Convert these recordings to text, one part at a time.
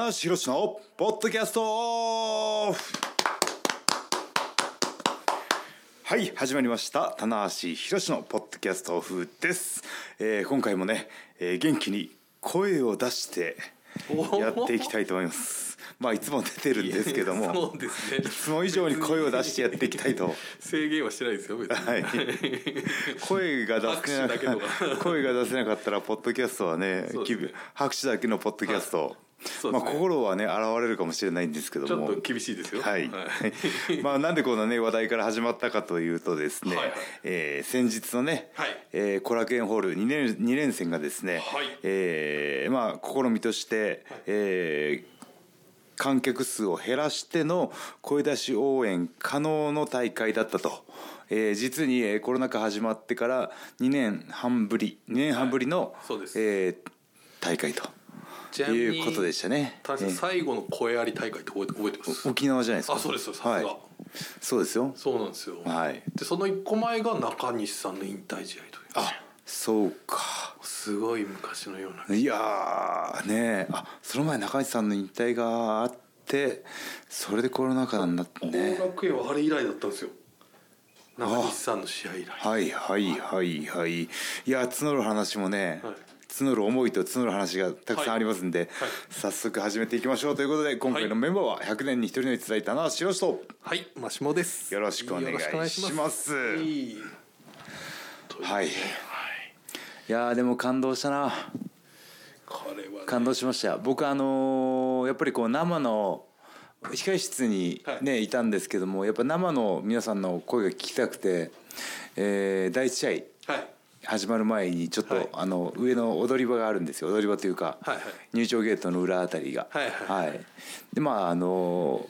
棚橋宏のポッドキャストはい始まりました。棚橋宏のポッドキャストオフです、えー今回もね、えー元気に声を出してやっていきたいと思います。まあいつも出てるんですけども。そうですね。いつも以上に声を出してやっていきたいと。制限はしてないですよ別に、はい。声が出せなか声が出せなかったらポッドキャストはね拍手だけのポッドキャスト、そうですね。まあ心はね現れるかもしれないんですけども。ちょっと厳しいですよ。はい、まあなんでこのね話題から始まったかというとですね、はい。はいえー先日のね、はい。えーコラケンホール2年二連戦がですね、はい。えーまあ試みとして、えー観客数を減らしての声出し応援可能の大会だったと、えー実にえーコロナ禍始まってから2年半ぶり2年半ぶりの、そうです。えー大会ということでしたね。最後の声あり大会って覚えて覚えてます？沖縄じゃないですか。あそうですはい。そうですよ。そうなんですよ、はい。でその一個前が中西さんの引退試合という。あ、そうか。すごい昔のような。いやーねあその前中西さんの引退があってそれでコロナ禍になって後ね楽園はあれ以来だったんですよ。中西さんの試合以来。はいはいはいはい。いや募る話もね、はい募る思いと募る話がたくさんあります。んで、早速始めていきましょうということで今回のメンバーは100年に一人のいただいたのは白とはいマシモです。よろしくお願いします。はいはいいやーでも感動したなこれはね感動しました僕あのーやっぱりこう生の控室にね、い、たんです。けどもやっぱ生の皆さんの声が聞きたくて、えー第一試合はい始まる前にちょっと、はい。あの上の踊り場があるんですよ。踊り場というか、はいはい。入場ゲートの裏あたりが。はいはい。でまああの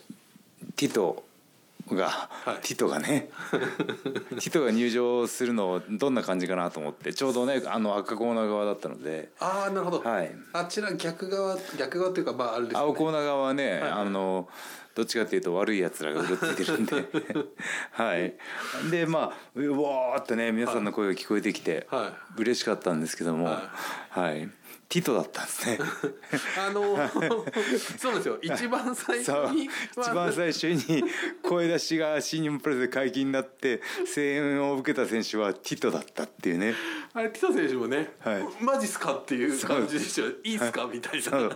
ティトが、い。ティトがね ティトが入場するのどんな感じかなと思ってちょうどねあの赤コーナー側だったので。ああなるほど、はい。あちら逆側逆側っていうかまああれですね。青コーナー側はね、はい。あのどっちかっていうと悪いやつらがうろついてるんで。はい。でまあうわーってね皆さんの声が聞こえてきて、は嬉しかったんですけども。ははい、ティトだったんですね。あのそうですよ。一番最初に一番最初に声出しが新日本プロレスで解禁になって声援を受けた選手はティトだったっていうね。あれティタ選手もね、はい。マジっすかっていう感じでしたよ。い。いっすかみたいな。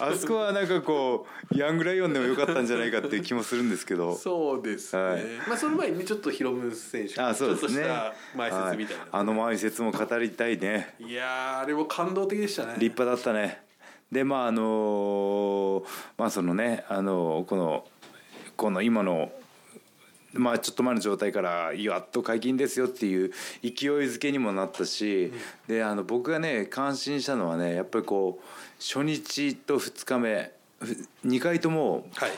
あそこはなんかこうヤングライオンでもよかったんじゃないかっていう気もするんですけど。そうですね、はい。まあその前にねちょっとヒロム選手あそうですね。ちょっとした前説みたいな、はい。あの前説も語りたいね。い、やーあれも感動的でしたね立派だったね。でまああのまあそのねあのこのこの今のまあちょっと前の状態からやっと解禁ですよっていう勢いづけにもなったし、であの僕がね感心したのはねやっぱりこう初日と2日目2回ともはい。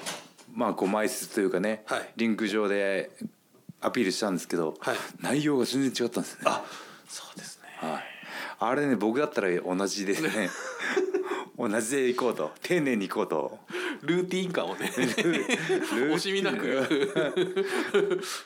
まあこう前説というかね、はい。リンク上でアピールしたんですけど、はい。内容が全然違ったんですよね。あそうですね。はい、あれね僕だったら同じですね 同じで行こうと丁寧に行こうとルーティン感をね。惜しみなく。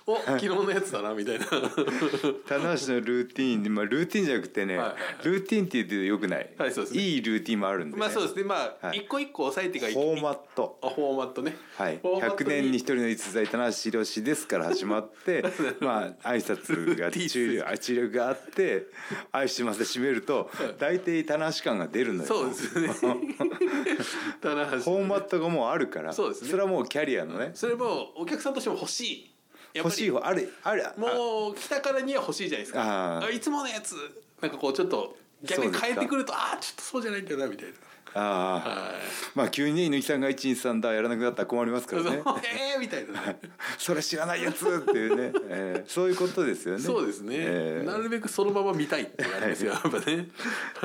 お昨日のやつだなみたいな。棚橋のルーティン。まあルーティンじゃなくてね、はいはいはい。ルーティンって言ってよくない、はいそうですね。いいルーティンもあるんで、ね、まあそうです。ねまあ、はい。一個一個押さえてがいフォーマット。あフォーマットね。はい、フォーマット100年に一人の逸材棚橋宏ですから始まって まあ挨拶が注力あ注力があって「愛してます」で締めると大体棚橋感が出るのよ。そうですね。棚橋。フォーマットがもうあるからそうですね。れはもうキャリアのね。それもお客さんとしても欲しい。やっぱり。欲しい方あるある。あもう来たからには欲しいじゃないですか。あー。あいつものやつ。なんかこうちょっと逆に変えてくるとああちょっとそうじゃないんだよなみたいなああ。はい。まあ急に猪木さんが123だやらなくなったら困りますからね。ええみたいなね。それ知らないやつっていうね、えーそういうことですよね。そうですね、えー。なるべくそのまま見たいってなるんですよやっぱね。い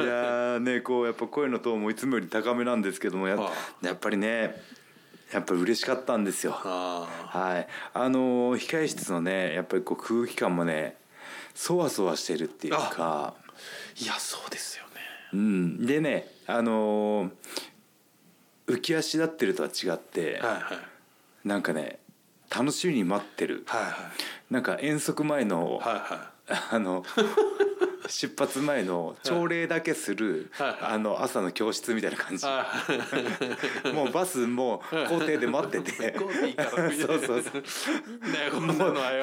やーねこうやっぱ声のトーンもいつもより高めなんですけどもやはやっぱりねやっぱ嬉しかったんですよ。あ。はい。あのー控え室のねやっぱりこう空気感もねそわそわしてるっていうか。ーいやそうですよねうん。でねあのー浮き足立ってるとは違って、はいはい。なんかね楽しみに待ってる。はいなんか遠足前の、はいはい。あの出発前の朝礼だけする、はい。あの朝の教室みたいな感じ、あ もうバスも校庭で待ってて。そうそうそう。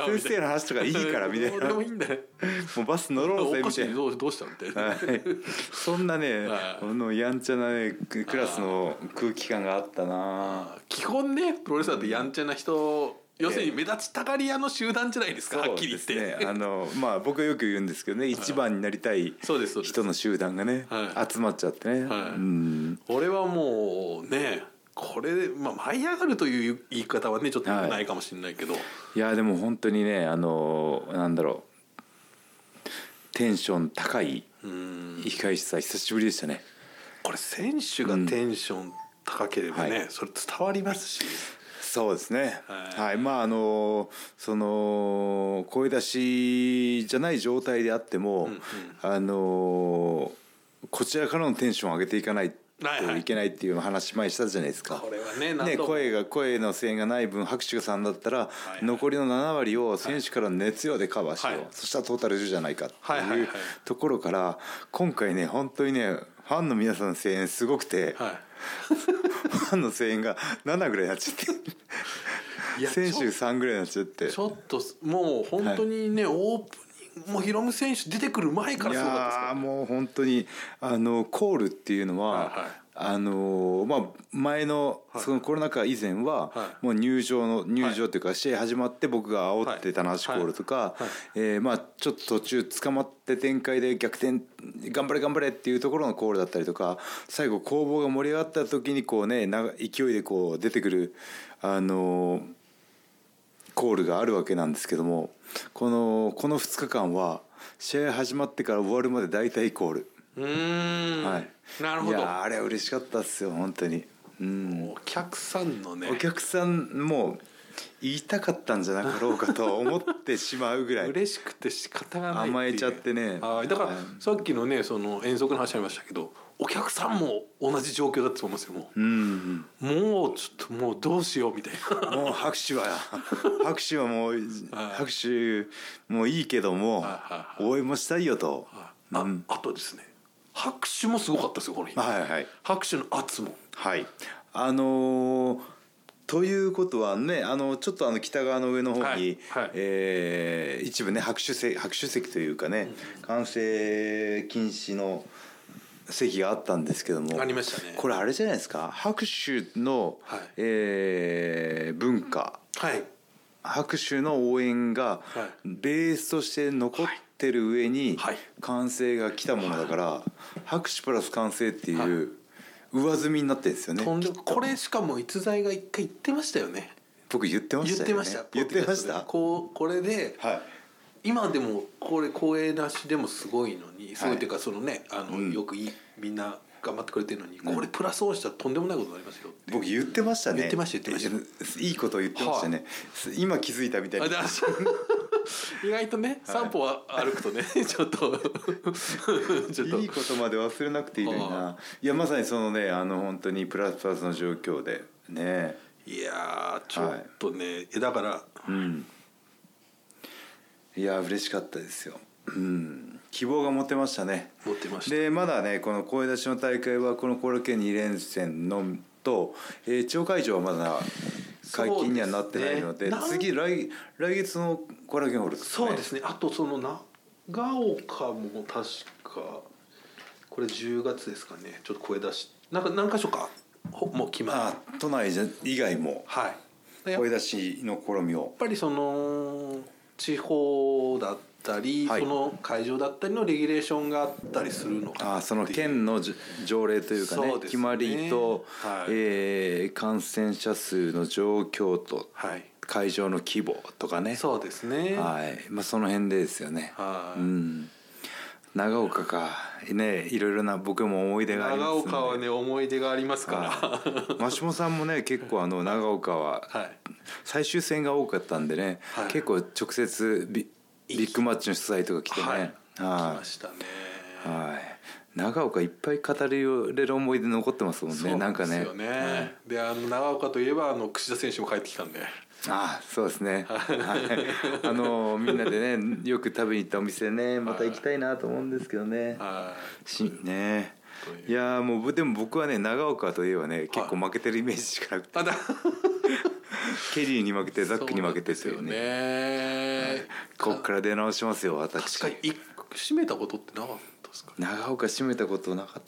先生の話とかいいからみたいな。でもいいんだよ。もうバス乗ろうぜみたいな。どうしたみたいなはい、そんなね、はい。あのやんちゃな、ね、ククラスの空気感があったな。基本ねプロレスラーってやんちゃな人要するに目立ちたがり屋の集団じゃないですかはっきり言って、ねあのまあ僕はよく言うんですけどね一番になりたい人の集団がね、は集まっちゃってね、はい。うん。俺はもうねこれでまあ舞い上がるという言い方はねちょっとはいないかもしれないけど、い。やでも本当にねあのなんだろう。テンション高いうん。控室は久しぶりでしたね。これ選手がテンション高ければね、はい。それ伝わりますしそうですね。はい。はい、まああのその声出しじゃない状態であっても、うんうん。あのこちらからのテンションを上げていかないはいはいといけないっていう話前にしたじゃないですか。これはね何ね、声が声の声援がない分拍手が3だったら、はい残りの7割を選手からの熱量でカバーしよう、はい。そしたらトータル10じゃないかっていうはいはいはい。ところから今回ね本当にねファンの皆さんの声援すごくて、はい。ファンの声援が7ぐらいになっちゃって。選手3ぐらいになっちゃって。ちょっともう本当にね、オープニングもうヒロム選手出てくる前からいすごかったですからやーもう本当にあのコールっていうのは、はいはいあのまあ前のはい。そのコロナ禍以前ははもう入場の入場っていうか試合始まって僕が煽って棚橋コールとかえーまあちょっと途中捕まって展開で逆転頑張れ頑張れっていうところのコールだったりとか最後攻防が盛り上がった時にこうねな勢いでこう出てくるあのコールがあるわけなんですけどもこのこの2日間は試合始まってから終わるまで大体コール。うーん、はい、なるほど。いやーあれは嬉しかったっすよ本当に。うん。お客さんのね。お客さんも言いたかったんじゃなかろうかと思ってしまうぐらい。嬉しくて仕方がない甘えちゃってね。はい。だからはい。さっきのねその遠足の話ありましたけどお客さんも同じ状況だと思いますよもう。んうもうちょっともうどうしようみたいな。もう拍手は。拍手はもう拍手もいいけどもはいはい応援もしたいよと。あ,、うん。あとですね拍手もすごかったですよこの日、はいはい。拍手の圧も。はい。あのーということはねあのちょっとあの北側の上の方に、はいはい。えー一部ね拍手席拍手席というかね歓声禁止の席があったんですけどもありましたね。これあれじゃないですか？拍手の、はい。えー文化。はい拍手の応援がはい。ベースとして残ってる上にはい。歓声が来たものだから拍手プラス歓声っていう上積みになってるんですよね。これしかも逸材が一回言ってましたよね。僕言ってましたよね。言ってました言ってました？こうこれではい。今でもこれ声出しでもすごいのにすごいっていうかそのねあの、うん。よくいいみんな頑張ってくれてるのに、これプラスオンしたらとんでもないことになりますよ僕言ってましたね。言ってました言ってました。いいこと言ってましたね、今気づいたみたいな 意外とね散歩は歩くとね ちょっと。ちょっと。いいことまで忘れなくていいのにな。いやまさにそのねあの本当にプラスプラスの状況でね。いやーちょっとね、えだから。うん。いや嬉しかったですよ。うん希望が持てましたね。持ってました。でまだねこの声出しの大会はこの後楽園2連戦のみと、えー、地方会場はまだ解禁にはなってないのでね次来来月の後楽園ホールですかね。そうですね。あとその長岡も確かこれ10月ですかね。ちょっと声出しなんか何箇所かほもう決まっあ都内じゃ以外もはい。やっ声出しの試みを。ぱりその地方だったり、はい。その会場だったりのレギュレーションがあったりするのかなあその県のじ条例というかねね。決まりと、はい。えー感染者数の状況とはい。会場の規模とかね。そうですね。はい。まあ、その辺でですよね、はい。うん、長岡かねいろいろな僕も思い出があります長岡はね思い出がありますから、マシモさんもね結構あの長岡ははい。最終戦が多かったんでね、はい。結構直接ビビッグマッチの取材とか来てね、はい。はい。来ましたね。はい。長岡いっぱい語れる思い出残ってますもんねなんかねそうですよね、であの長岡といえばあの櫛田選手も帰ってきたんで。ああそうですね、はい、あのみんなでねよく食べに行ったお店ねまた行きたいなと思うんですけどね。はい。しね。といやーもうでも僕はね長岡といえばね結構負けてるイメージしかなくて、あだ ケリーに負けてザックに負けてですよね。ね。こっから出直しますよ私。確かに一締めたことってなかったですか長岡締めたことなかっ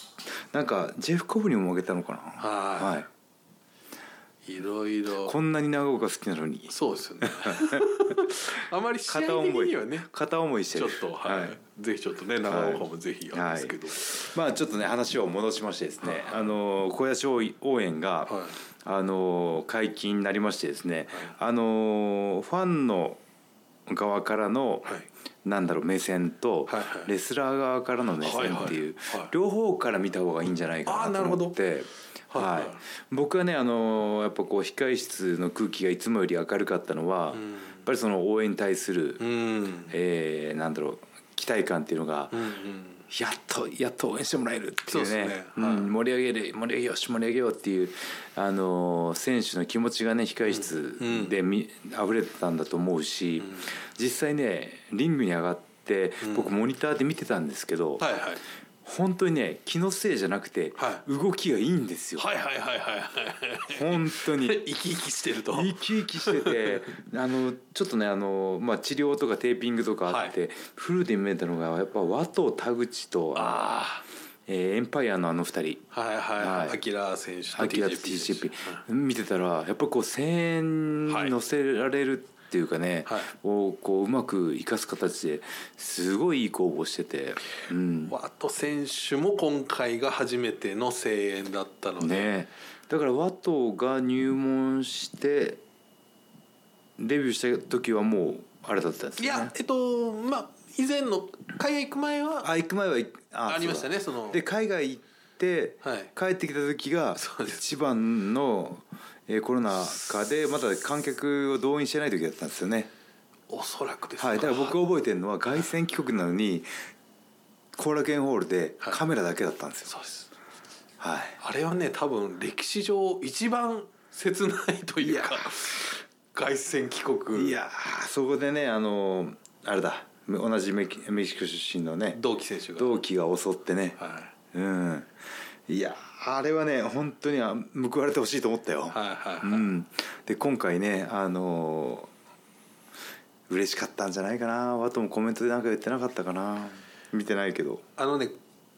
た。なんかジェフコブにも負けたのかな。はい。はい。いろいろ。こんなに長岡好きなのに。そうですよね。あまり試合片的思いにはね。片思いしてる。ちょっとはい、ぜひちょっとね長岡もぜひやるんですけど、まあちょっとね話を戻しましてですね、あの小屋小応援が、はいあの解禁になりましてですね、あのファンの側からの、はい。なんだろう目線と、はいはい。レスラー側からの目線っていう、はいはいはい。両方から見た方がいいんじゃないかなと思って。はい。はいはい。僕はねあのやっぱこう控室の空気がいつもより明るかったのは、やっぱりその応援に対する、うん。えーなんだろう期待感っていうのが、うんうんやっとやっと応援してもらえるっていうね。そうんはい。盛り上げる盛り上げようし盛り上げようっていう、あのー選手の気持ちがね控え室でみ、溢れてたんだと思うし、実際ねリングに上がって僕モニターで見てたんですけど、はいはい本当にね気のせいじゃなくて、は動きがいいんですよ、はいはいはいはいはい。本当に。生き生きしてると。生き生きしてて あのちょっとねあの、まあ、治療とかテーピングとかあって、はフルで見えたのがやっぱ和と田口とあえーエンパイアのあの二人。あはいはい。ははい。いアキラ選手と TJP 選手 TCP 見てたらやっぱこう声援に乗せられるっていうかね、はい。をこううまく生かす形ですごいいい攻防してて、うん。ワト選手も今回が初めての声援だったので、ね、だからワトが入門してデビューした時はもうあれだったんですよね。いやえっとまあ以前の海外行く前はあ行く前はあありましたねその。で海外行って、はい。帰ってきた時が一番の、えーコロナ禍でまだ観客を動員してない時だったんですよね。おそらくですはい。だから僕覚えてるのは凱旋帰国なのに後楽園ホールではい。カメラだけだったんですよ。そうです。はい、あれはね多分歴史上一番切ないというか凱旋帰国。いやーそこでねあのーあれだ。同じメキメキシコ出身のね同期選手が。同期が襲ってね、はい。うん。いやあれはね本当には報われてほしいと思ったよ、はいはいはい、うん、で今回ねあのー嬉しかったんじゃないかな。ワトもコメントで何か言ってなかったかな。見てないけど。あのね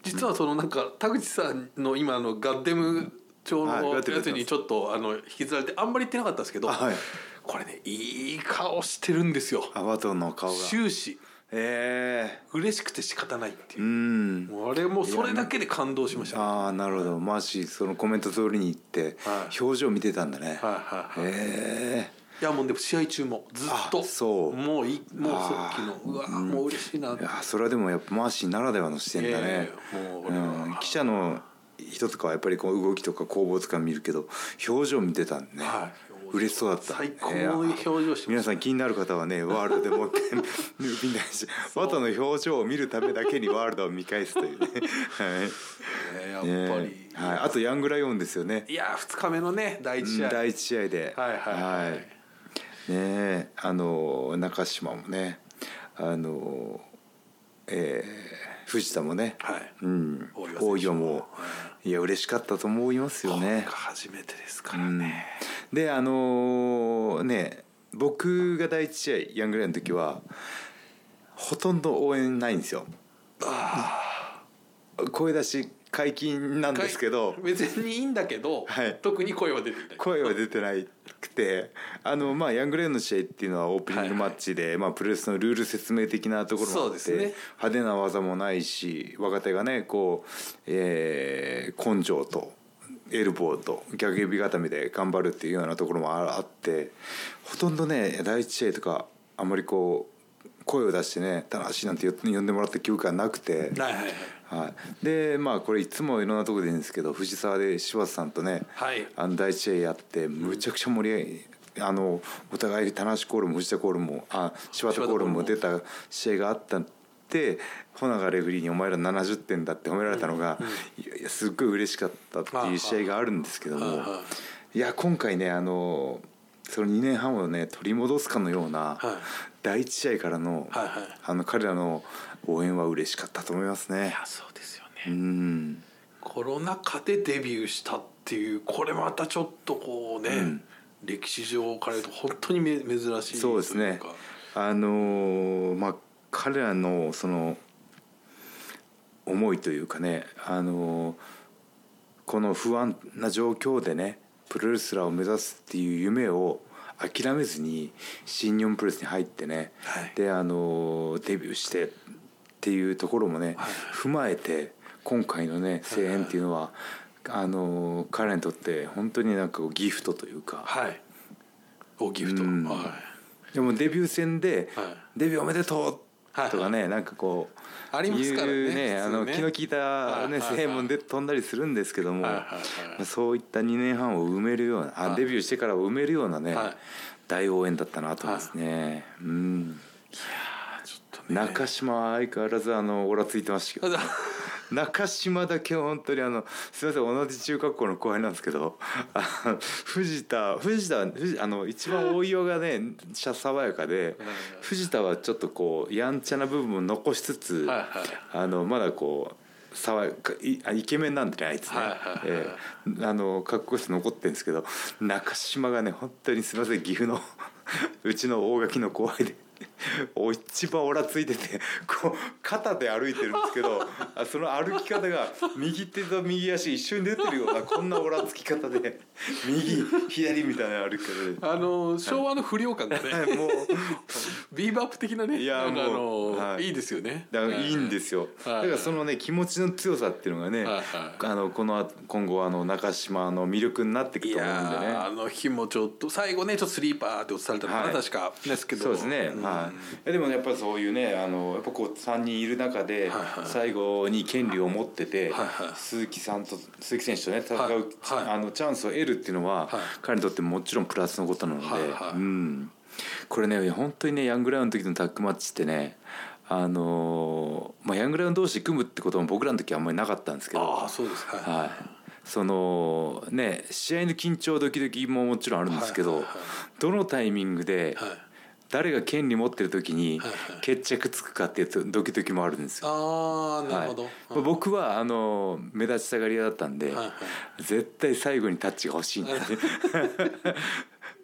実はそのなんか田口さんの今のガッデム調のやつにちょっとあの引きずられてあんまり言ってなかったんですけど、あはい。これねいい顔してるんですよ。あワトの顔が。終始え。嬉しくて仕方ないってえう。いう、ん。もうあれもうそれだけで感動しました、ね、ああなるほど。マーシーそのコメント通りに行ってはい。表情見てたんだね、はいはいはい。え。いやもうでも試合中もずっとあそう。もういもうさっきのうわもう嬉しいなって。えいやそれはでもやっぱマーシーならではの視点だね、いやいやもうう俺は。ん、記者の人とかはやっぱりこう動きとか攻防とか見るけど表情見てたんでね、はい嬉しそうだった。最高の表情して皆さん気になる方はねワールドでもってみんなしワトの表情を見るためだけにワールドを見返すというね。ねやっはいぱり、ね。はい、あとヤングライオンですよね。いや2日目のね第一試合、第一試合で。はいはいはい。ねえあの中島もねあのえー藤田もね、はい。うん、大岩も。い。や嬉しかったと思いますよ今ね回。初めてですからね、であのね僕が第一試合ヤングライの時はほとんど応援ないんですよ。声出し解禁なんですけど。別にいいんだけど、はい。特に声は出ていない。声は出てなくて。あの、まあ、ヤングレーンの試合っていうのはオープニングマッチで、まあ、プロレスのルール説明的なところもあって、ね。派手な技もないし若手がねこう、えー根性とエルボーと逆指固めで頑張るっていうようなところもああってほとんどね第一試合とかあんまりこう声を出してね「棚橋」なんて呼んでもらった記憶がなくて。はいはいはいはい、でまあこれいつもいろんなところで言うんですけど藤沢で柴田さんとね、はいあの第一試合やってむちゃくちゃ盛り上がりあのお互い棚橋コールも藤田コールもあ柴田コールも出た試合があったってホナがレフェリーに「お前ら70点だ」って褒められたのが、いやいやすっごい嬉しかったっていう試合があるんですけども、はいはいや今回ねあのその2年半をね取り戻すかのようなはい。第一試合からの,、はいはい。あの彼らの応援は嬉しかったと思いますね。い。やそうですようね、ん。コロナ禍でデビューしたっていうこれまたちょっとこうね、うん。歴史上から言うと本当にめ珍しいそうですね。あのーまあ彼らのその思いというかね、あのーこの不安な状況でねプロレスラーを目指すっていう夢を諦めずに新日本プロレスに入ってね、はい。であのーデビューしてっていうところもね、はい。踏まえて今回のね声援っていうのは、あのー彼らにとって本当になんかギフトというか。はい。おギフト、うん。はい。でもデビュー戦ではい「デビューおめでとう!」とかねなんかこうありますからねいう普通ね。あの気の利いたねはいはいはい。声援もで飛んだりするんですけどもはいはいはい。そういった2年半を埋めるようなあはい。デビューしてからを埋めるようなねはい。大応援だったなと思いますね。うん。ちょっとね。中島は相変わらずあのオラついてましたけど 中島だけは本当にあのすみません同じ中学校の後輩なんですけど藤田藤田藤あの一番大岩がねしゃ爽やかで藤田はちょっとこうやんちゃな部分も残しつつ、はいはい。あのまだこう爽やかイケメンなんでねあいつね、はいはいはいええ。あのかっこよさ残ってるんですけど中島がね本当にすみません岐阜のうちの大垣の後輩で。お一番オラついててこう肩で歩いてるんですけどあその歩き方が右手と右足一緒に出てるようなこんなオラつき方で右左みたいな歩き方で。あの昭和の不良感がね、はい。もう。ビーバップ的なねいやもの、うはい。い、いですよね。だからいいんですよ、はい。だからそのね気持ちの強さっていうのがね、はいはい。あのこの後今後あの中島の魅力になっていくいと思うんでね。あの日もちょっと最後ねちょっとスリーパーって落とされたのかな、はい。確か。ですけど。そうですね、んはい。でもねやっぱりそういうねあのやっぱこう3人いる中で最後に権利を持ってて、鈴木さんと鈴木選手とね戦う、あのチャンスを得るっていうのは、はい。彼にとってもちろんプラスのことなので、うん、これね本当にねヤングラウンの時のタッグマッチってねあのーまあ、ヤングラウン同士組むってことも僕らの時はあんまりなかったんですけどああそうですはい、はい、そのね試合の緊張ドキドキももちろんあるんですけど、はいはいはい。どのタイミングではい誰が権利持ってる時に決着つくかっていうとドキドキもあるんですよ。ああなるほど、はいまあ僕はあの目立ちたがり屋だったんで、はいはい。絶対最後にタッチが欲しいんだね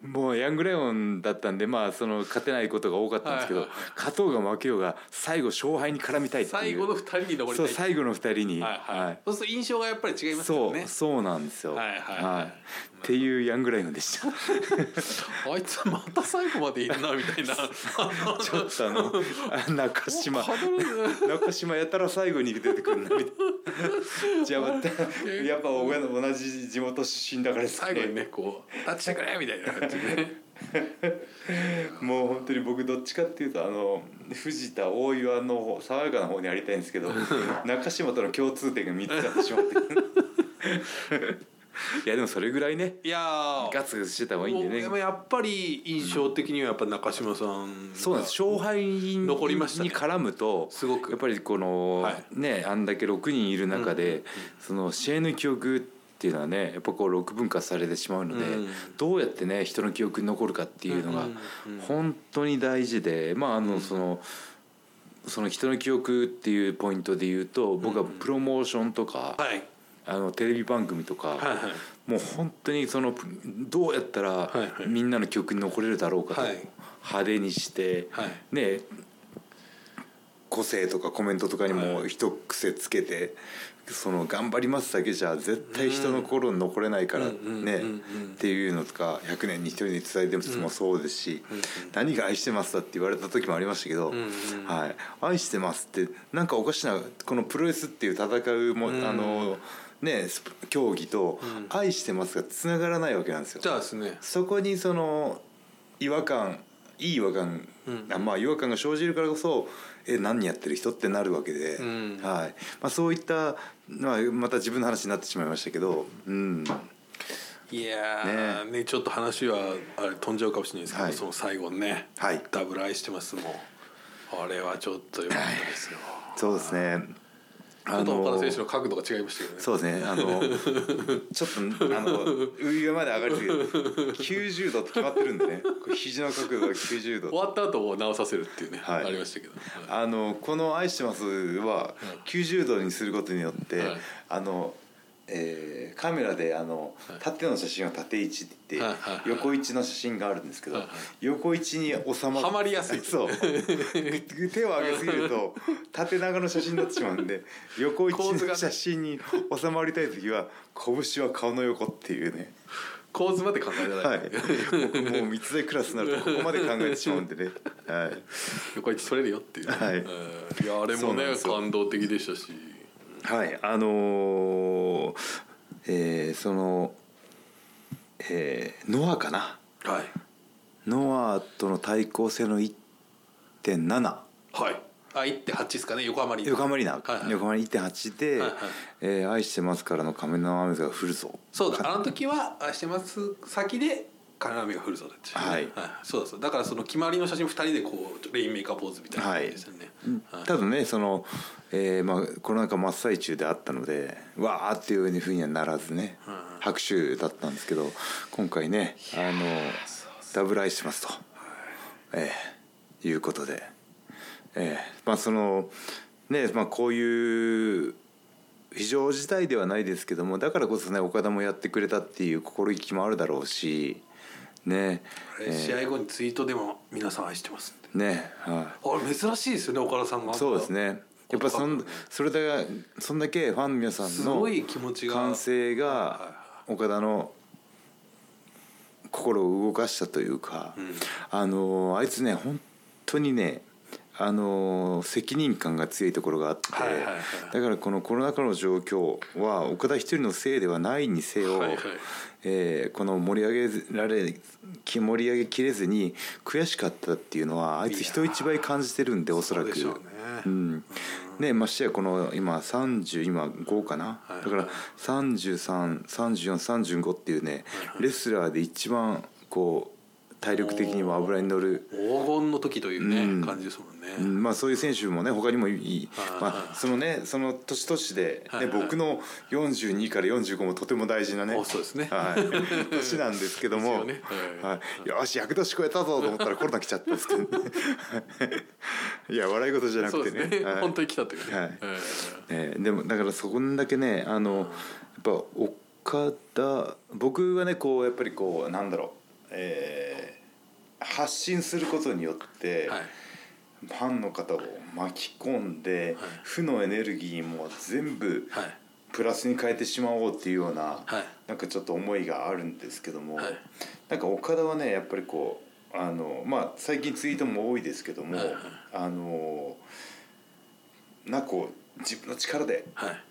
もうヤングライオンだったんでまあその勝てないことが多かったんですけど、はいはい勝とうが負けようが最後勝敗に絡みたいっていう。最後の二人に登りそう最後の二人に、はいはい、はい。そうすると印象がやっぱり違いますよそうねそうなんですよ。はいはい。はいっていうヤングライオンでした。あいつまた最後までいるなみたいなちょっとあのあ中島中島やたら最後に出てくるなみたいな。じゃあまたやっぱ同じ地元出身だからですか最後にねこうタッチしてくれみたいな感じでねもう本当に僕どっちかっていうとあの藤田大岩の方爽やかな方にありたいんですけど中島との共通点が3つあってしまって。いやでもそれぐらいねいやー。ガツガツしてた方がいいんでね。でもやっぱり印象的にはやっぱ中島さんそうなんです。勝敗に残りましたね。に絡むとすごく。やっぱりこの、はい。ねあんだけ6人いる中で、その試合の記憶っていうのはねやっぱこう6分割されてしまうので、うんどうやってね人の記憶に残るかっていうのがうんうんうん。本当に大事でまああのその。その人の記憶っていうポイントで言うと僕はプロモーションとか、はいあのテレビ番組とか、はいはい。もう本当にそのどうやったらはいはい。みんなの記憶に残れるだろうかと、はい。派手にして、はい。ね個性とかコメントとかにもはい。一癖つけて、その頑張りますだけじゃ絶対人の心に残れないからね、っていうのとか「100年に一人に伝えてます」もそうですし「何が愛してます」だって言われた時もありましたけど「んうん。はい、愛してます」ってなんかおかしなこのプロレスっていう戦うも、うん。あのポ競技とん「愛してます」がつながらないわけなんですよ。じ。ゃあですね。そこにその違和感いい違和感、うん。あまあ違和感が生じるからこそえ何やってる人ってなるわけで、うん。はい。まあ、そういった、まあ、また自分の話になってしまいましたけど、うん、いやーね。ちょっと話はあれ飛んじゃうかもしれないですけど、はい。その最後のね、はい。ダブル愛してますもんあれはちょっと良かったですよ。そうですねちょっと岡田選手の角度が違いましたけどね。そうですねあの ちょっとあの上まで上がりすぎる90度って決まってるんでね。肘の角度が90度。終わった後を直させるっていうね、はい。ありましたけど、あのこの「愛してます」は90度にすることによって、はい。あの、えーカメラであのはい。縦の写真は縦位置って言って、はいはいはい。横位置の写真があるんですけど、はいはい。横位置に収まはまりやすい。そう。手を上げすぎると縦長の写真になってしまうんで横位置の写真に収まりたい時は拳は顔の横っていうね。構図まで考えらはい。れない、僕もう三つ大クラスになるとここまで考えてしまうんでね。はい。横位置取れるよっていう、はい。うん。いやあれもね感動的でしたしはいあのーえーその、えーノアかな。はい。ノアとの対抗戦の1.7はい。あ1.8ですかね横浜に。横浜アリーナ、はいはい。横浜アリーナ1.8で、はいはい。えー愛してます」からの「仮面の雨が降るぞ」そうだあの時は愛してます先で金の雨が降るぞだったしはい。そうだそうだ。からその決まりの写真2人でこうレインメーカーポーズみたいな感じでしたね、はい。ただねその、えーまあ、コロナ禍真っ最中であったのでわーっていうふうにはならずね、うん。拍手だったんですけど今回ねあのダブルアイしてますと、えーいうことで、えーまあそのねまあこういう非常事態ではないですけどもだからこそね岡田もやってくれたっていう心意気もあるだろうしね。試合後にツイートでも「皆さん愛してます」ねはい。あれ珍しいですよね岡田さんがそうですね。やっぱそんそれだけそんだけファンの皆さんのすごい気持ちが歓声が岡田の心を動かしたというか、うん。あのあいつね本当にねあの責任感が強いところがあって、はいはいはい。だからこのコロナ禍の状況は岡田一人のせいではないにせよ、はいはい。えーこの盛り上げられき盛り上げきれずに悔しかったっていうのはあいつ人一倍感じてるんでおそらく。そうでしょうね。うん。ねましてやこの今30今5かな、はいだから333435っていうね、レスラーで一番こう体力的にも油に乗る、黄金の時というね、うん。感じですもんね、うん。まあ、そういう選手もね他にもいい、はい。まあ、そのねその年々で、ねはいはい。僕の42から45もとても大事なねおそうですね。はい、年なんですけども、ね。はい。はい、よし役年超えたぞと思ったらコロナ来ちゃったんですけどね。い。や笑い事じゃなくてね。ね、はい。本当に来たというね、はい。ええーでもだからそこんだけねあのやっぱ岡田僕はねこうやっぱりこうなんだろう、えー発信することによって、ーはい。ファンの方を巻き込んで、はい。負のエネルギーも全部はい。プラスに変えてしまおうっていうような、はい。なんかちょっと思いがあるんですけども、はい。なんか岡田はねやっぱりこうあのまあ最近ツイートも多いですけども、はいはい。あのなんかこう自分の力ではい。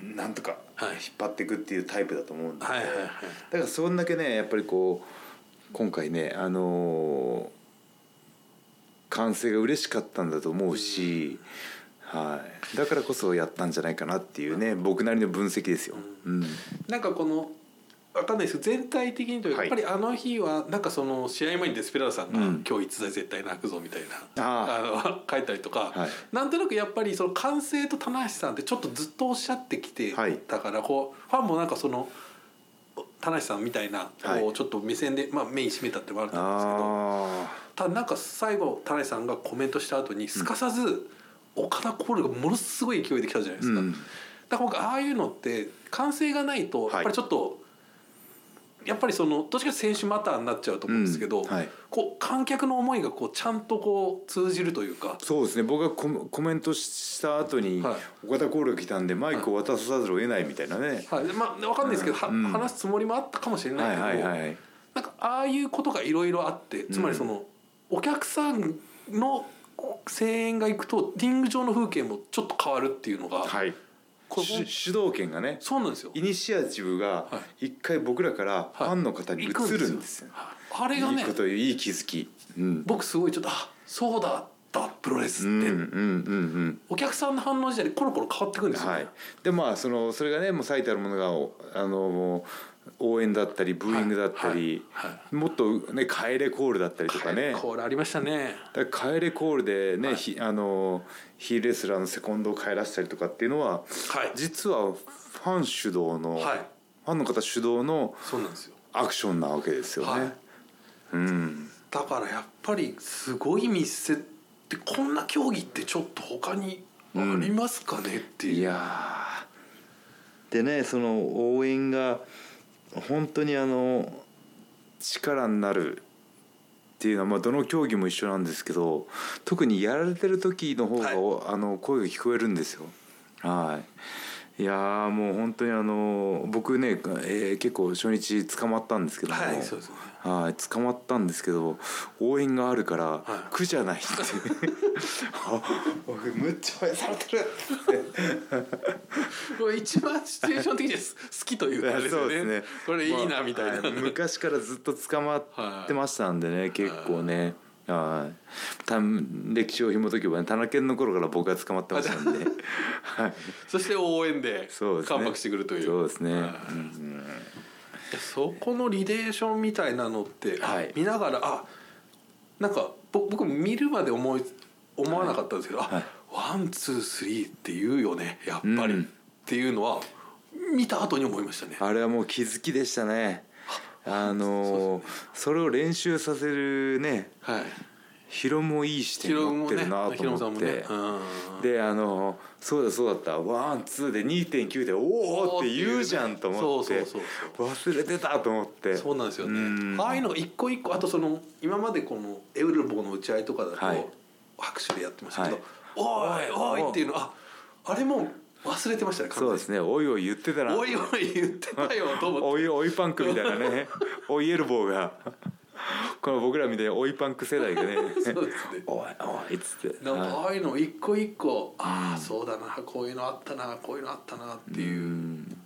なんとかはい。引っ張っていくっていうタイプだと思うんで、はいはいはい。だからそんだけねやっぱりこう今回ねあの歓声が嬉しかったんだと思うし、はい、だからこそやったんじゃないかなっていうね僕なりの分析ですよ。うん。なんかこのわかんないです。全体的にというか、はい。やっぱりあの日はなんかその試合前にデスペラードさんが、うん。今日逸材絶対泣くぞみたいなああの 書いたりとか、はい。なんとなくやっぱりその歓声と棚橋さんってちょっとずっとおっしゃってきてはいたから、こうファンもなんかその棚橋さんみたいなこう、はいちょっと目線で、まあ、目に締めたってのもあると思うんですけどあただなんか最後棚橋さんがコメントした後にすかさず岡田コールがものすごい勢いで来たじゃないですか。うん。だから僕ああいうのって歓声がないとはい。やっぱりちょっと、やっぱりそのどっちか選手マターになっちゃうと思うんですけど、うんはい。こう観客の思いがこうちゃんとこう通じるというか。そうですね。僕がコメコメントした後にはい。岡田コールが来たんでマイクを渡さざるを得ないみたいなね、はい、まあわかんないですけど、はうん。話すつもりもあったかもしれなはいいけど、はいはいなんかああいうことがいろいろあってつまりその、お客さんの声援がいくとリング上の風景もちょっと変わるっていうのが、はいこれ主主導権がねそうなんですよイニシアチブがは一回僕らからファンの方に移るんですよ。あれがねいいこといい気づき。うん。僕すごいちょっとあそうだったプロレスって、うんうんうんうん。お客さんの反応自体でコロコロ変わってくるんですよ、ねはい。でまあそのそれがねもう最たるものがおあのも応援だったりブーイングだったり、はいはもっとね帰れコールだったりとかねこれありましたね帰れコールでね、あのヒールレスラーのセコンドを帰らせたりとかっていうのははい。実はファン主導の、はい。ファンの方主導のそうなんですよ。アクションなわけですよね。はい。うん。だからやっぱりすごい密接ってこんな競技ってちょっと他にありますかねっていう、いやー。でねその応援が本当にあの力になるっていうのは、まあ、どの競技も一緒なんですけど特にやられてる時の方が、はあの声が聞こえるんですよ。はいいやーもう本当にあの僕ね、えー結構初日捕まったんですけども、はいそうですね。はい捕まったんですけど応援があるからい。苦じゃないって。あ俺むっちゃ応援されてる。これ一番シチュエーション的に好きというかそうですね。これいいなみたいな、まあはい昔からずっと捕まってましたんでね、結構ねはい。多分歴史を紐解けばね田中健の頃から僕が捕まってましたんで。はい。そして応援でそうですね。感服してくるという。そうですね、はい。うんそこのリレーションみたいなのって、あはい。見ながらあなんかぼ僕見るまで思い思わなかったんですけど、はい。あワンツースリーって言うよねやっぱり、うん。っていうのは見た後に思いましたね。あれはもう気づきでしたねあのーそれを練習させるねはい。ヒロもいい視点持ってるなと思って、うん。であのそうだそうだった。ワンツーで2.9でおおって言うじゃんと思って。そうそうそう忘れてたと思って。そうなんですよね。うん。ああいうのが一個一個あとその今までこのエウルボーの打ち合いとかだと、はい。拍手でやってましたけどはい「おいおい!」っていうのああれも忘れてましたねそうですね。おいおい言ってたな。おいおい言ってたよと思って。おいおいパンクみたいなね。おいエルボーが。この僕らみたいなおいパンク世代がね。そうですね。おいおいっつって。なんかはああいうの一個一個ああそうだなこういうのあったなこういうのあったなっていいう。う、ん。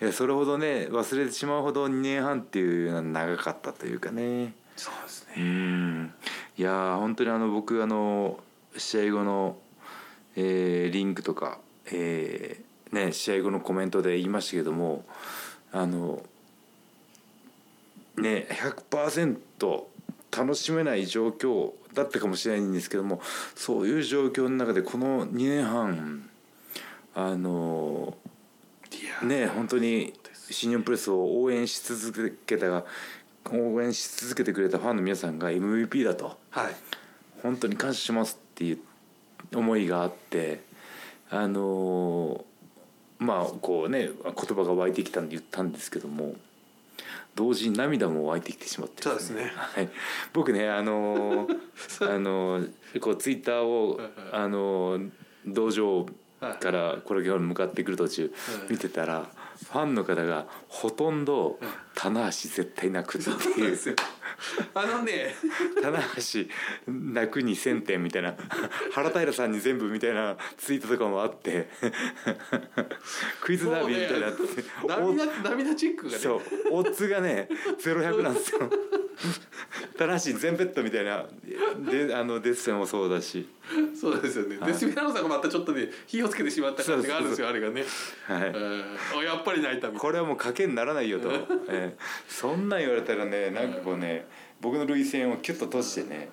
いやそれほどね忘れてしまうほど2年半っていうのは長かったというかね。そうですうねん。いやー本当にあの僕あの試合後の、えーリンクとか、えーね、試合後のコメントで言いましたけどもあのね100%楽しめない状況だったかもしれないんですけどもそういう状況の中でこの2年半あのね本当に新日本プロレスを応援し続けたが応援し続けてくれたファンの皆さんが MVP だとはい。本当に感謝しますっていう思いがあってあのまあこうね言葉が湧いてきたんで言ったんですけども同時に涙も湧いてきてしまってそうですね。はい、僕ねあのあのこうツイッターをあの道場からこれに向かってくる途中はい。見てたらファンの方がほとんど棚橋絶対泣くっていう あのね 棚橋泣くに1,000点みたいな原平さんに全部みたいなツイートとかもあって クイズダービーみたいになって涙涙チックがね。そうオッズがねゼロ百なんですよ。棚橋全ベッドみたいなであのデッセンもそうだし。そうですよね、はい。デスピラノさんがまたちょっとね火をつけてしまった感じがあるんですよあれがね、はい。やっぱり泣いたみたいこれはもう賭けにならないよと、ええそんなん言われたらねなんかこうね僕の涙腺をキュッと閉じてね、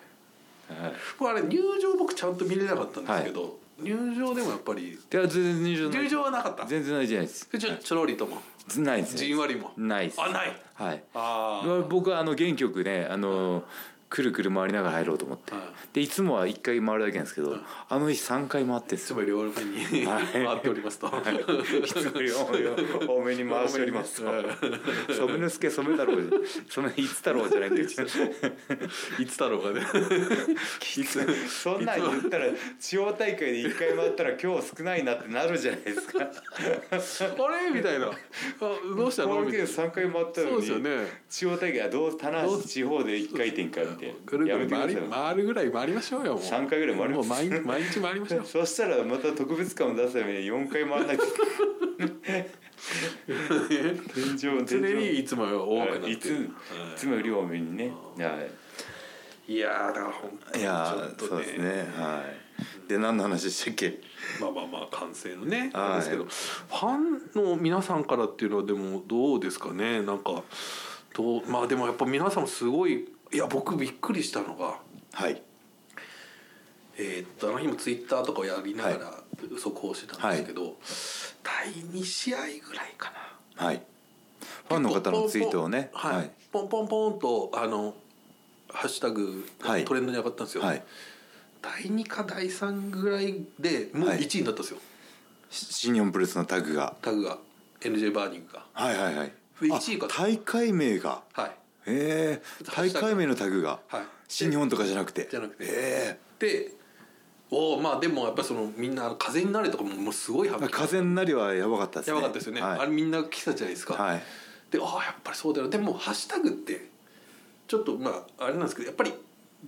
はい、あれ入場僕ちゃんと見れなかったんですけど、入場でもやっぱりいや全然入場入場はなかった？全然ないじゃないです。ちょちょろりとも？ないです。ねじんわりも？ないです。あない。はい。ああ僕はあの原曲ねあのくるくる回りながら入ろうと思って、はい。でいつもは1回回るだけなんですけど、あの日3回回ってんですよ。いつもより多めにはい。回っておりますと、い。つもより多めに回しておりますと。多めに「染之助染太郎」そのいつ太郎じゃないんだよ。いつだろうがね。い つそんなん言ったら地方大会で1回回ったら今日少ないなってなるじゃないですか。あれ？みたいな。あどうしたの？このけみたいな3回回ったのにそうですよね。地方大会はどう棚橋地方で1回転かってぐるぐる回回るぐらい回りましょうよもう。3回ぐらい回りもう毎毎日回りましょう。そしたらまた特別感を出すために4回回らないと天井常にいつもよ多くなっていつい。つもより多めにね。はい。いやーだから本当にちょっとそうですね。はい。って何の話でしたっけ？まあまあまあ完成のね、はい。あれですけど。ファンの皆さんからっていうのはでもどうですかね？なんかどうまあでもやっぱ皆さんもすごいいや僕びっくりしたのがはい。えーっとあの日もツイッターとかをやりながらは速報してたんですけど、第2試合ぐらいかな。はい。ファンの方のツイートをね。はい、はい。ポンポンポンとあのハッシュタグはい。トレンドに上がったんですよ、はい。第2か第3ぐらいでもうはい。1位になったんですよ、し新日本プロレスのタグが。タグが NJ Burning が。はいはいはい。1位かあ大会名が。はいええ。大会名のタグがはい。新日本とかじゃなくて。じゃなくて。え。でおまあでもやっぱりそのみんな風になれとかももうすごい反え響。風になりはやばかったですね。やばかったですよね、はい。あれみんな来たじゃないですか、はい。でああやっぱりそうだよ。でもハッシュタグってちょっとまああれなんですけどやっぱり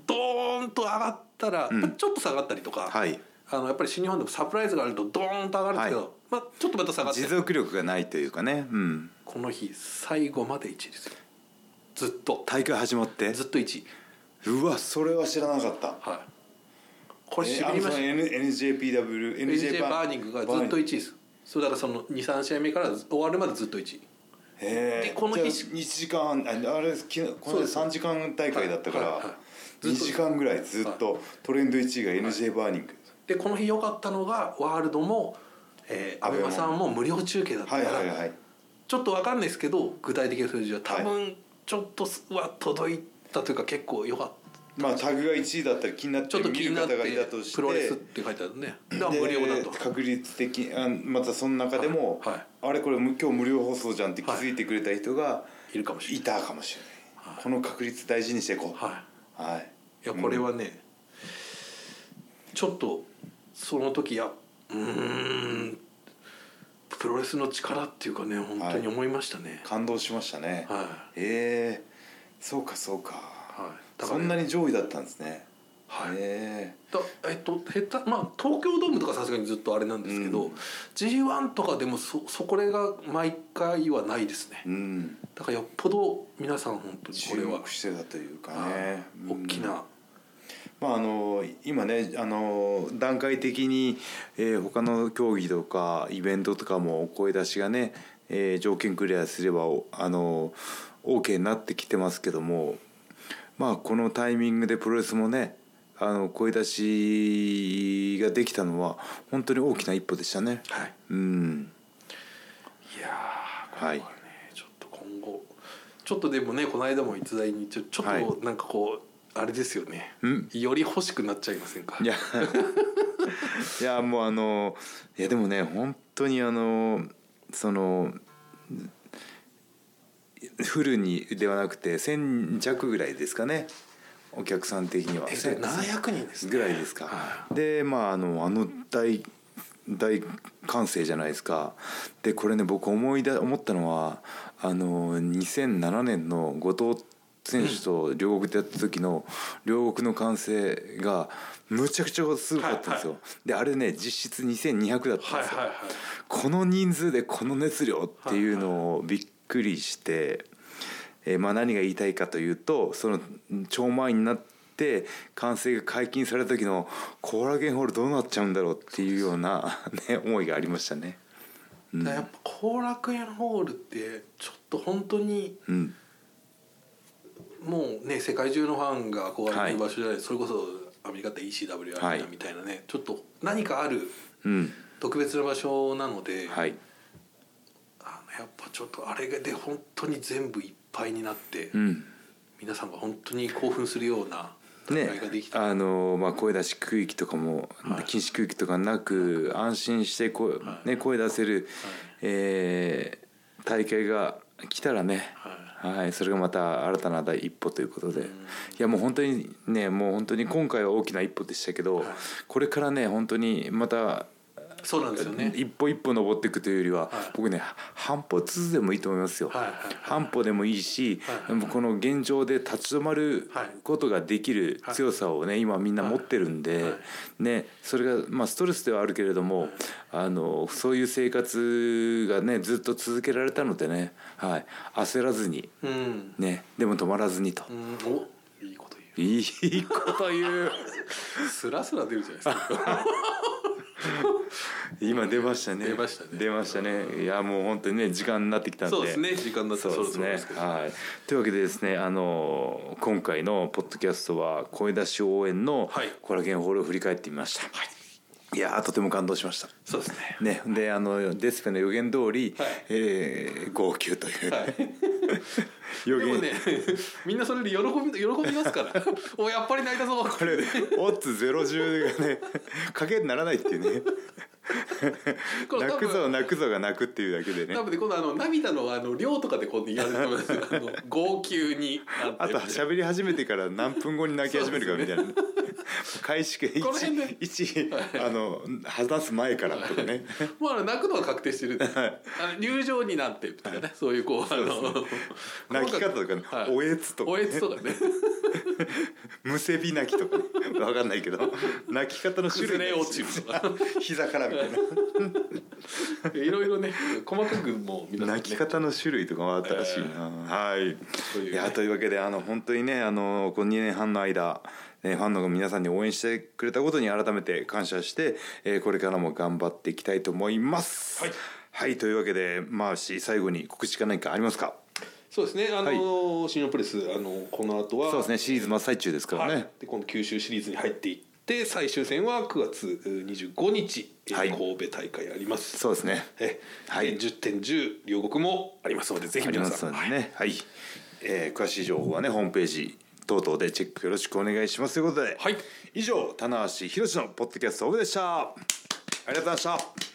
ドーンと上がったら、うん。ちょっと下がったりとか、はい。あのやっぱり新日本でもサプライズがあるとドーンと上がるんですけど、はい。まあ、ちょっとまた下がって。持続力がないというかね。うん。この日最後まで1位ですよずっと。大会始まってずっと1位うわそれは知らなかった。はい。これえしびれました、あのその N- NJPW NJ バーニングがずっと1位です。そうだからその23試合目から終わるまでずっと1位へえ。でこの日じゃあ1時間ああれ昨日この間3時間大会だったから、はいはいはい。ず2っと時間ぐらいずっとトレンド1位が NJ Burning、でこの日良かったのがワールドも、えー、 ABEMA。さんも無料中継だったはから、いはいはいちょっと分かんないですけど具体的な数字は多分ちょっとは届いたというか結構良かった。まあタグが1位だったら気になってちょっと気になって見る方がいたとして。プロレスって書いてあるね。だ無料だと。確率的あまたその中でも、はい。はいあれこれ今日無料放送じゃんって気づいてくれた人がいるかもしれいない。たかもしれない、この確率大事にしていこう。ははい。いいやこれはね、ちょっとその時やうーんプロレスの力っていうかね本当に思いましたね。感動しましたね、はい、ええ。そうかそうか、はい。だからね。そんなに上位だったんですね。はい。え。っと下手まあ東京ドームとかさすがにずっとあれなんですけど、うん。G1 とかでもそそこれが毎回はないですね。えうん。だからよっぽど皆さん本当にこ注れは。目してたというかはい。ね、うん。大きな、まああの今ねあの段階的に、えー他の競技とかイベントとかも声出しがね、えー条件クリアすればおあの OK になってきてますけどもまあこのタイミングでプロレスもねあの声出しができたのは本当に大きな一歩でしたね。はい。うん。いやーこれはいちょっと今後ちょっとでもねこの間も逸材にちょちょっはい。となんかこう、あれですよね。うん。より欲しくなっちゃいませんか？いや。いやもうあのいやでもね本当にあのそのフルにではなくて1,000弱ぐらいですかね。お客さん的には。えそれ700人ですねぐらいですか、はでまああのあの大大歓声じゃないですか。でこれね僕思い出思ったのはあの2007年の後藤選手と両国でやった時の両国の歓声がむちゃくちゃすごかったんですよ、はいであれね実質2200だったんですよ、はいはいはい。この人数でこの熱量っていうのをびっくりして、えーまあ、何が言いたいかというとその超満員になって完成が解禁された時のコーラゲンホールどうなっちゃうんだろうっていうような、ね、思いがありましたね。うん。やっぱ後楽園ホールってちょっと本当にうんもうね世界中のファンが憧れはいる場所じゃない、それこそアメリカって ECW アリーナみたいなね、ちょっと何かあるうん。特別な場所なので、はい。あのやっぱちょっとあれで本当に全部いっぱいになって、うん。皆さんが本当に興奮するような大ねあのまあ、声出し区域とかも、はい。禁止区域とかなく安心して声,、はい。ね、声出せる、えー大会が来たらね、ははい、それがまた新たな第一歩ということで、いやもう本当にねもう本当に今回は大きな一歩でしたけど、はい。これからね本当にまたそうなんですよね。一歩一歩登っていくというよりは、はい。僕ね半歩ずつでもいいと思いますよ。はいはいはい。半歩でもいいし、はいこの現状で立ち止まるはいことができる強さをね今みんな持ってるんで、はい。はいね、それが、まあ、ストレスではあるけれども、あのそういう生活がねずっと続けられたのでね、はい、焦らずに、うん、ね、でも止まらずにと。いいこと言う。いいこと言う。スラスラ出るじゃないですか 今出ましたね。出ましたね。出ましたね。いやもう本当にね時間になってきたんで。そうですね。時間だった。らそうですね。はい。というわけでですねあの今回のポッドキャストは声出し応援のはい。コラゲンホールを振り返ってみました、い、やーとても感動しました。そうですね。ね、であのデスペの予言通り、はい。えー号泣という、はい 予言、でもね みんなそれで喜び喜びますから。おやっぱり泣いたぞ。これオッズゼロ十がね賭けにならないっていうね。これ多分泣くぞ泣くぞが泣くっていうだけでね。多分ね今度あの涙のあの量とかでこうやると思いますよ。あの号泣にあと喋り始めてから何分後に泣き始めるかみたいな、開始この辺で。一一あの話す前からとかねもうあの泣くのは確定してる。んであの入場になってとかね。そういうこうあの泣き方とかね、はい。おえつとか、おえつとかね。むせび泣きとかね。分かんないけど。泣き方の種類崩れ落ちるとか。膝からみたいな。いろいろね細かくも泣き方の種類とかもあったらしいな、はい。い。やというわけであの本当にねあのこの2年半の間ね、ファンの皆さんに応援してくれたことに改めて感謝して、えーこれからも頑張っていきたいと思います。はい、はい、というわけでマーシー最後に告知か何かありますか？そうですね。あの、新日本プレスあのこの後はそうですね。シリーズ真っ最中ですからね、はい、で今度九州シリーズに入っていって最終戦は9月25日、えーはい。神戸大会あります。そうですね。え、はい。えー10点10両国もありますのでぜひあり皆さん。ますのでね。はい、えー詳しい情報はねホームページ等々でチェックよろしくお願いします。ということで、はい。以上棚橋宏のポッドキャストオブでした。ありがとうございました